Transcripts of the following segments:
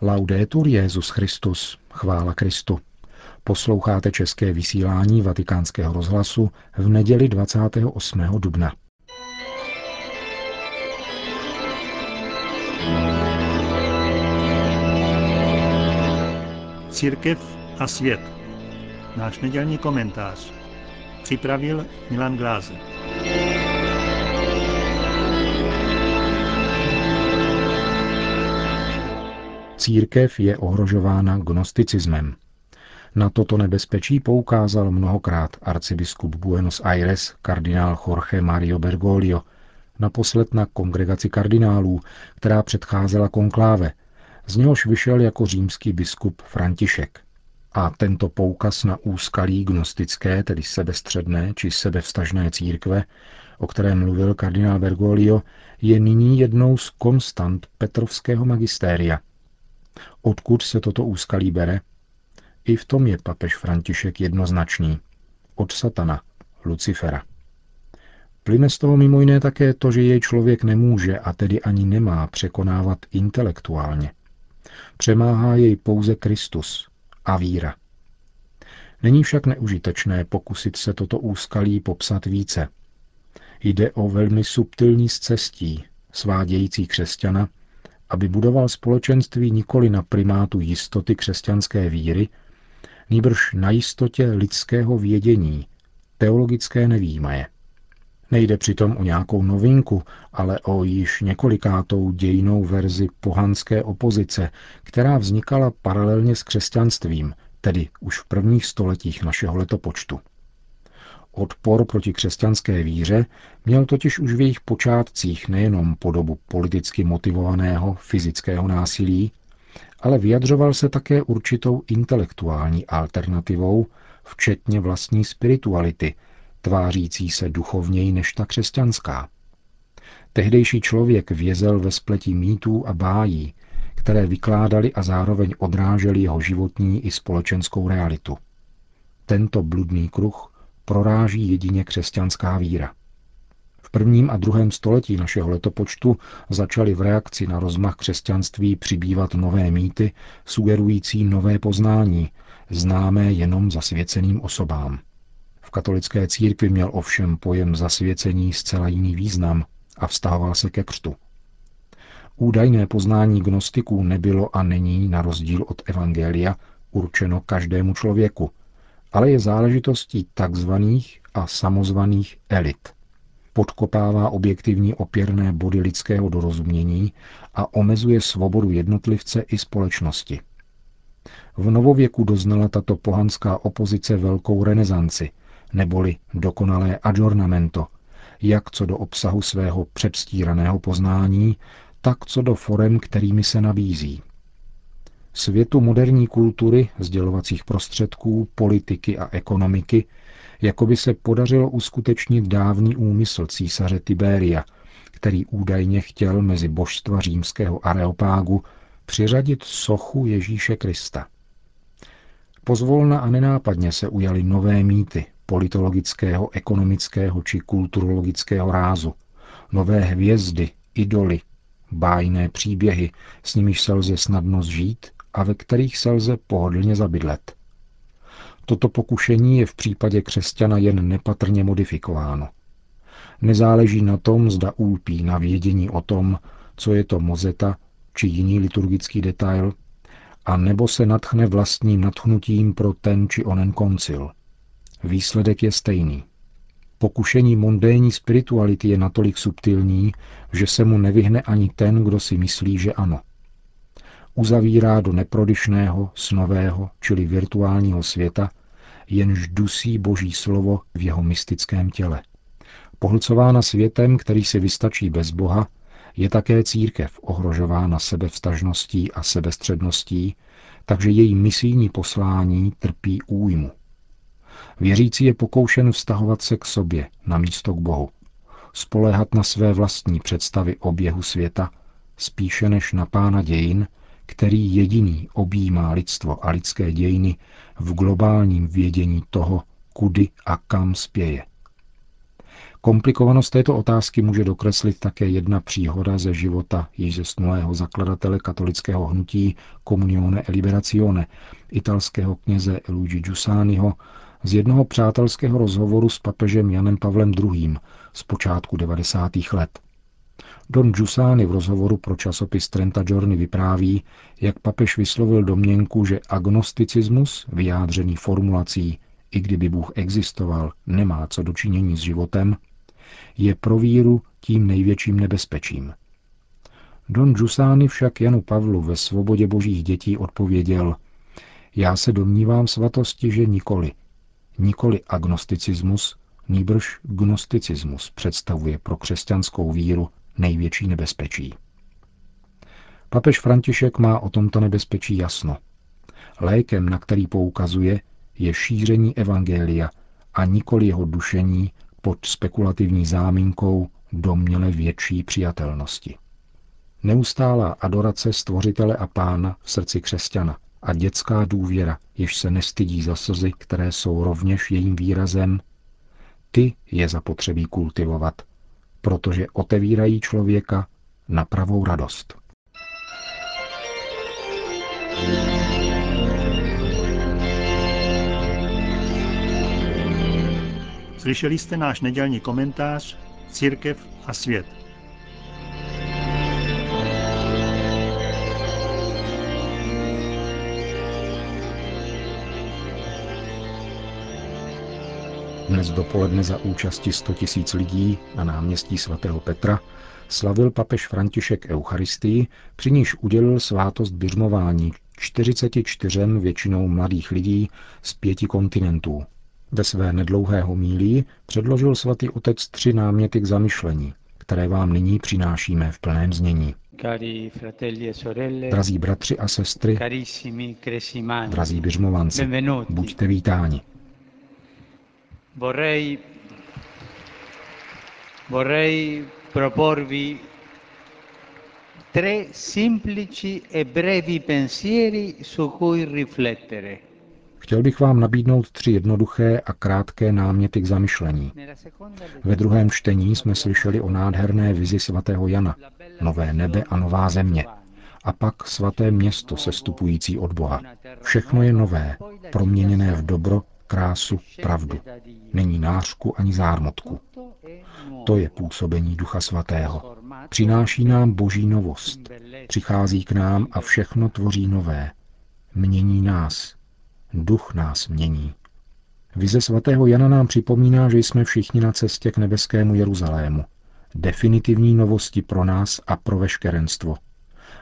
Laudetur Jezus Christus, chvála Kristu. Posloucháte české vysílání Vatikánského rozhlasu v neděli 28. dubna. Církev a svět. Náš nedělní komentář. Připravil Milan Glázer. Církev je ohrožována gnosticismem. Na toto nebezpečí poukázal mnohokrát arcibiskup Buenos Aires kardinál Jorge Mario Bergoglio, naposled na kongregaci kardinálů, která předcházela konkláve, z něhož vyšel jako římský biskup František. A tento poukaz na úskalí gnostické, tedy sebestředné či sebevstažné církve, o kterém mluvil kardinál Bergoglio, je nyní jednou z konstant petrovského magistéria. Odkud se toto úskalí bere? I v tom je papež František jednoznačný. Od satana, Lucifera. Plyne z toho mimo jiné také to, že jej člověk nemůže a tedy ani nemá překonávat intelektuálně. Přemáhá jej pouze Kristus a víra. Není však neužitečné pokusit se toto úskalí popsat více. Jde o velmi subtilní zcestí, svádějící křesťana, aby budoval společenství nikoli na primátu jistoty křesťanské víry, nýbrž na jistotě lidského vědění, teologické nevýmaje. Nejde přitom o nějakou novinku, ale o již několikátou dějnou verzi pohanské opozice, která vznikala paralelně s křesťanstvím, tedy už v prvních stoletích našeho letopočtu. Odpor proti křesťanské víře měl totiž už v jejich počátcích nejenom podobu politicky motivovaného fyzického násilí, ale vyjadřoval se také určitou intelektuální alternativou, včetně vlastní spirituality, tvářící se duchovněji než ta křesťanská. Tehdejší člověk vězel ve spletí mýtů a bájí, které vykládali a zároveň odráželi jeho životní i společenskou realitu. Tento bludný kruh proráží jedině křesťanská víra. V prvním a druhém století našeho letopočtu začaly v reakci na rozmach křesťanství přibývat nové mýty, sugerující nové poznání, známé jenom zasvěceným osobám. V katolické církvi měl ovšem pojem zasvěcení zcela jiný význam a vztahoval se ke křtu. Údajné poznání gnostiků nebylo a není, na rozdíl od Evangelia, určeno každému člověku, ale je záležitostí takzvaných a samozvaných elit. Podkopává objektivní opěrné body lidského dorozumění a omezuje svobodu jednotlivce i společnosti. V novověku doznala tato pohanská opozice velkou renesanci, neboli dokonalé adornamento, jak co do obsahu svého předstíraného poznání, tak co do forem, kterými se nabízí. Světu moderní kultury, sdělovacích prostředků, politiky a ekonomiky, jako by se podařilo uskutečnit dávný úmysl císaře Tiberia, který údajně chtěl mezi božstva římského areopágu přiřadit sochu Ježíše Krista. Pozvolna a nenápadně se ujaly nové mýty politologického, ekonomického či kulturologického rázu, nové hvězdy, idoly, bájné příběhy, s nimiž se lze snadno zžít a ve kterých se lze pohodlně zabydlet. Toto pokušení je v případě křesťana jen nepatrně modifikováno. Nezáleží na tom, zda úlpí na vědění o tom, co je to mozeta či jiný liturgický detail, a nebo se natchne vlastním natchnutím pro ten či onen koncil. Výsledek je stejný. Pokušení mondénní spirituality je natolik subtilní, že se mu nevyhne ani ten, kdo si myslí, že ano uzavírá do neprodyšného, snového, čili virtuálního světa, jenž dusí boží slovo v jeho mystickém těle. Pohlcována světem, který si vystačí bez Boha, je také církev ohrožována sebevstažností a sebestředností, takže její misijní poslání trpí újmu. Věřící je pokoušen vztahovat se k sobě, na místo k Bohu. Spoléhat na své vlastní představy oběhu světa, spíše než na pána dějin, který jediný objímá lidstvo a lidské dějiny v globálním vědění toho, kudy a kam spěje. Komplikovanost této otázky může dokreslit také jedna příhoda ze života již zesnulého zakladatele katolického hnutí Comunione e Liberazione, italského kněze Luigi Giussaniho, z jednoho přátelského rozhovoru s papežem Janem Pavlem II. z počátku 90. let. Don Giussani v rozhovoru pro časopis Trenta Giorni vypráví, jak papež vyslovil domněnku, že agnosticismus, vyjádřený formulací i kdyby Bůh existoval, nemá co dočinění s životem, je pro víru tím největším nebezpečím. Don Giussani však Janu Pavlu ve svobodě božích dětí odpověděl, já se domnívám svatosti, že nikoli. Nikoli agnosticismus, nýbrž gnosticismus představuje pro křesťanskou víru největší nebezpečí. Papež František má o tomto nebezpečí jasno. Lékem, na který poukazuje, je šíření evangelia a nikoli jeho dušení pod spekulativní záminkou domněle větší přijatelnosti. Neustálá adorace stvořitele a pána v srdci křesťana a dětská důvěra, jež se nestydí za slzy, které jsou rovněž jejím výrazem, ty je zapotřebí kultivovat, protože otevírají člověka na pravou radost. Slyšeli jste náš nedělní komentář Církev a svět. Dnes dopoledne za účasti 100 tisíc lidí na náměstí svatého Petra slavil papež František Eucharistii, při níž udělil svátost běžmování 44 většinou mladých lidí z pěti kontinentů. Ve své nedlouhé homílii předložil svatý otec tři náměty k zamyšlení, které vám nyní přinášíme v plném znění. E drazí bratři a sestry, drazí běžmovanci, buďte vítáni. Vorrei, vorrei proporvi tre semplici e brevi pensieri su cui riflettere. Chtěl bych vám nabídnout tři jednoduché a krátké náměty k zamyšlení. Ve druhém čtení jsme slyšeli o nádherné vizi svatého Jana, nové nebe a nová země, a pak svaté město sestupující od Boha. Všechno je nové, proměněné v dobro, krásu, pravdu. Není nářku ani zármotku. To je působení Ducha Svatého. Přináší nám boží novost. Přichází k nám a všechno tvoří nové. Mění nás, Duch nás mění. Vize svatého Jana nám připomíná, že jsme všichni na cestě k nebeskému Jeruzalému. Definitivní novosti pro nás a pro veškerenstvo.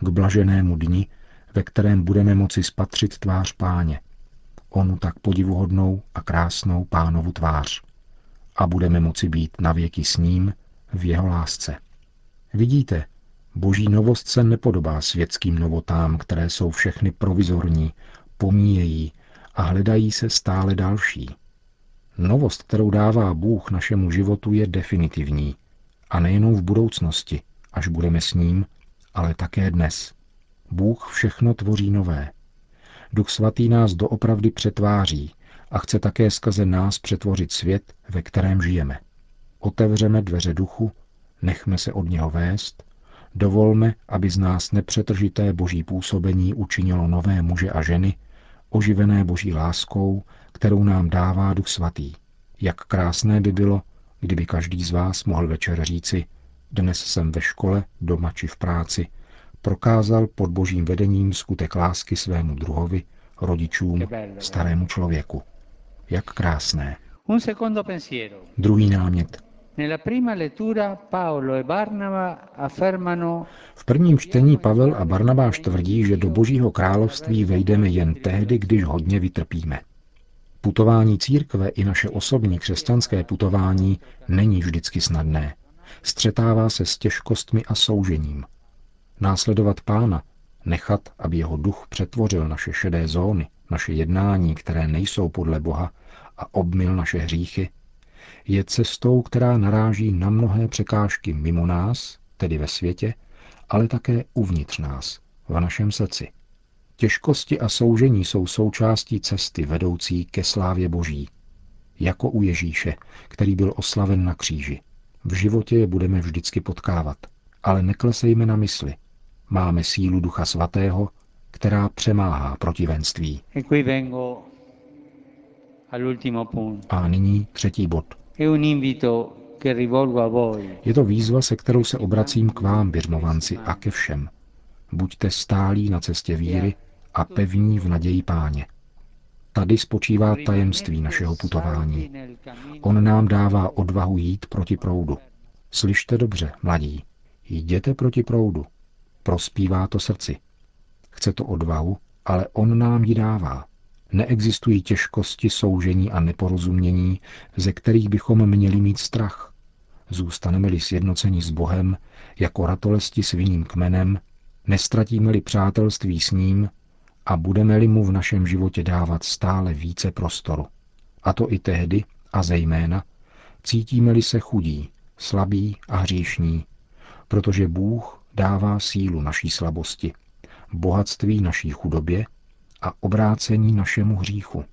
K blaženému dni, ve kterém budeme moci spatřit tvář páně. Onu tak podivuhodnou a krásnou pánovu tvář. A budeme moci být navěky s ním v jeho lásce. Vidíte, boží novost se nepodobá světským novotám, které jsou všechny provizorní, pomíjejí, a hledají se stále další. Novost, kterou dává Bůh našemu životu, je definitivní. A nejenom v budoucnosti, až budeme s ním, ale také dnes. Bůh všechno tvoří nové. Duch svatý nás doopravdy přetváří a chce také skrze nás přetvořit svět, ve kterém žijeme. Otevřeme dveře duchu, nechme se od něho vést, dovolme, aby z nás nepřetržité boží působení učinilo nové muže a ženy, oživené boží láskou, kterou nám dává Duch Svatý. Jak krásné by bylo, kdyby každý z vás mohl večer říci, dnes jsem ve škole, doma či v práci, prokázal pod božím vedením skutek lásky svému druhovi, rodičům, starému člověku. Jak krásné. Druhý námět. E v prvním čtení Pavel a Barnabáš tvrdí, že do Božího království vejdeme jen tehdy, když hodně vytrpíme. Putování církve i naše osobní křesťanské putování není vždycky snadné. Střetává se s těžkostmi a soužením. Následovat pána, nechat, aby jeho duch přetvořil naše šedé zóny, naše jednání, které nejsou podle Boha, a obmil naše hříchy, je cestou, která naráží na mnohé překážky mimo nás, tedy ve světě, ale také uvnitř nás, v našem srdci. Těžkosti a soužení jsou součástí cesty vedoucí ke slávě Boží, jako u Ježíše, který byl oslaven na kříži. V životě je budeme vždycky potkávat, ale neklesejme na mysli. Máme sílu Ducha Svatého, která přemáhá protivenství. E. A nyní třetí bod. Je to výzva, se kterou se obracím k vám, běžmovanci, a ke všem. Buďte stálí na cestě víry a pevní v naději páně. Tady spočívá tajemství našeho putování. On nám dává odvahu jít proti proudu. Slyšte dobře, mladí. Jděte proti proudu. Prospívá to srdci. Chce to odvahu, ale on nám ji dává. Neexistují těžkosti, soužení a neporozumění, ze kterých bychom měli mít strach. Zůstaneme-li sjednoceni s Bohem, jako ratolesti s vinným kmenem, nestratíme-li přátelství s ním a budeme-li mu v našem životě dávat stále více prostoru. A to i tehdy, a zejména, cítíme-li se chudí, slabí a hříšní, protože Bůh dává sílu naší slabosti, bohatství naší chudobě a obrácení našemu hříchu.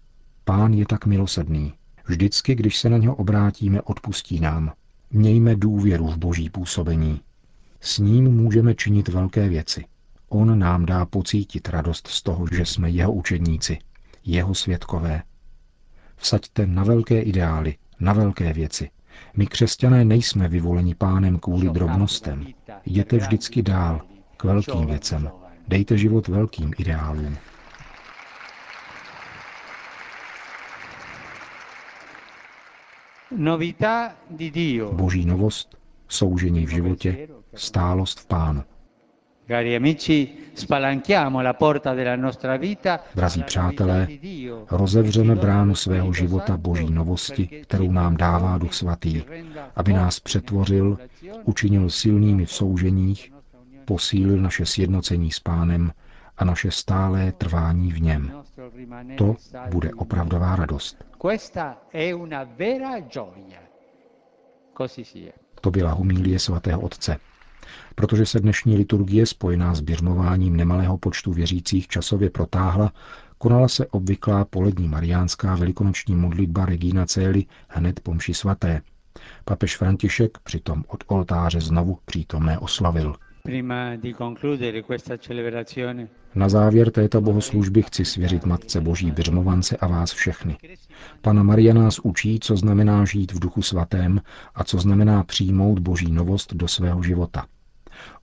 Pán je tak milosedný. Vždycky, když se na něho obrátíme, odpustí nám. Mějme důvěru v boží působení. S ním můžeme činit velké věci. On nám dá pocítit radost z toho, že jsme jeho učedníci, jeho světkové. Vsaďte na velké ideály, na velké věci. My křesťané nejsme vyvoleni pánem kvůli drobnostem. Jděte vždycky dál, k velkým věcem. Dejte život velkým ideálům. Boží novost, soužení v životě, stálost v pánu. Drazí přátelé, rozevřeme bránu svého života boží novosti, kterou nám dává Duch Svatý, aby nás přetvořil, učinil silnými v souženích, posílil naše sjednocení s pánem a naše stálé trvání v něm. To bude opravdová radost. To byla humílie svatého otce. Protože se dnešní liturgie spojená s běžmováním nemalého počtu věřících časově protáhla, konala se obvyklá polední mariánská velikonoční modlitba Regina Cély hned po mši svaté. Papež František přitom od oltáře znovu přítomné oslavil. Na závěr této bohoslužby chci svěřit Matce Boží Běžmovance a vás všechny. Pana Maria nás učí, co znamená žít v duchu svatém a co znamená přijmout Boží novost do svého života.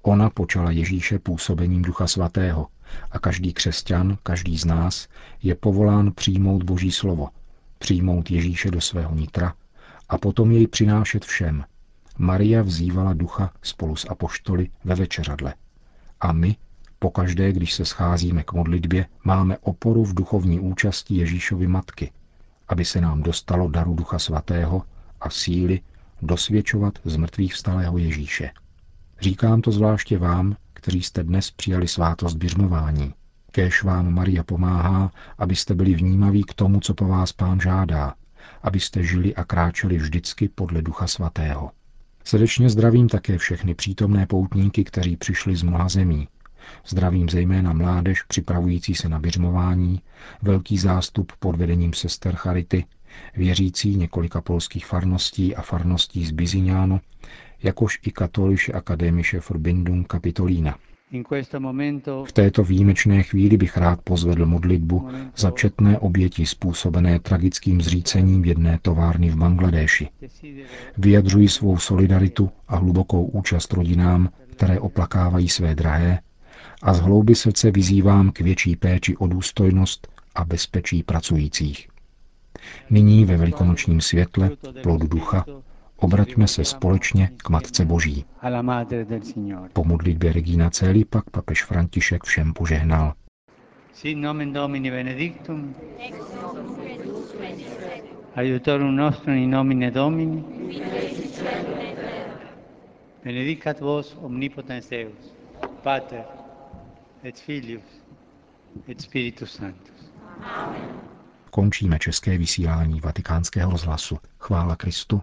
Ona počala Ježíše působením ducha svatého a každý křesťan, každý z nás je povolán přijmout Boží slovo, přijmout Ježíše do svého nitra a potom jej přinášet všem. Maria vzývala ducha spolu s apoštoly ve večeřadle. A my, pokaždé, když se scházíme k modlitbě, máme oporu v duchovní účasti Ježíšovy matky, aby se nám dostalo daru ducha svatého a síly dosvědčovat z mrtvých vstalého Ježíše. Říkám to zvláště vám, kteří jste dnes přijali svátost běžmování. Kéž vám Maria pomáhá, abyste byli vnímaví k tomu, co po vás pán žádá, abyste žili a kráčeli vždycky podle Ducha Svatého. Srdečně zdravím také všechny přítomné poutníky, kteří přišli z mnoha zemí. Zdravím zejména mládež připravující se na běžmování, velký zástup pod vedením sester Charity, věřící několika polských farností a farností z Biziňánu, jakož i katoliše akademische Verbindung Kapitolína. V této výjimečné chvíli bych rád pozvedl modlitbu za četné oběti způsobené tragickým zřícením jedné továrny v Bangladéši. Vyjadřuji svou solidaritu a hlubokou účast rodinám, které oplakávají své drahé, a z hlouby srdce vyzývám k větší péči o důstojnost a bezpečí pracujících. Nyní ve velikonočním světle, plodu ducha, obraťme se společně k Matce Boží. Po modlitbě Regina Celi pak papež František všem požehnal. Sit nomen Domini benedictum. Aiutorium nostrum in nomine Domini. Benedicat vos omnipotens Deus, Pater et Filius et Spiritus Sanctus. Končíme české vysílání vatikánského rozhlasu. Chvála Kristu,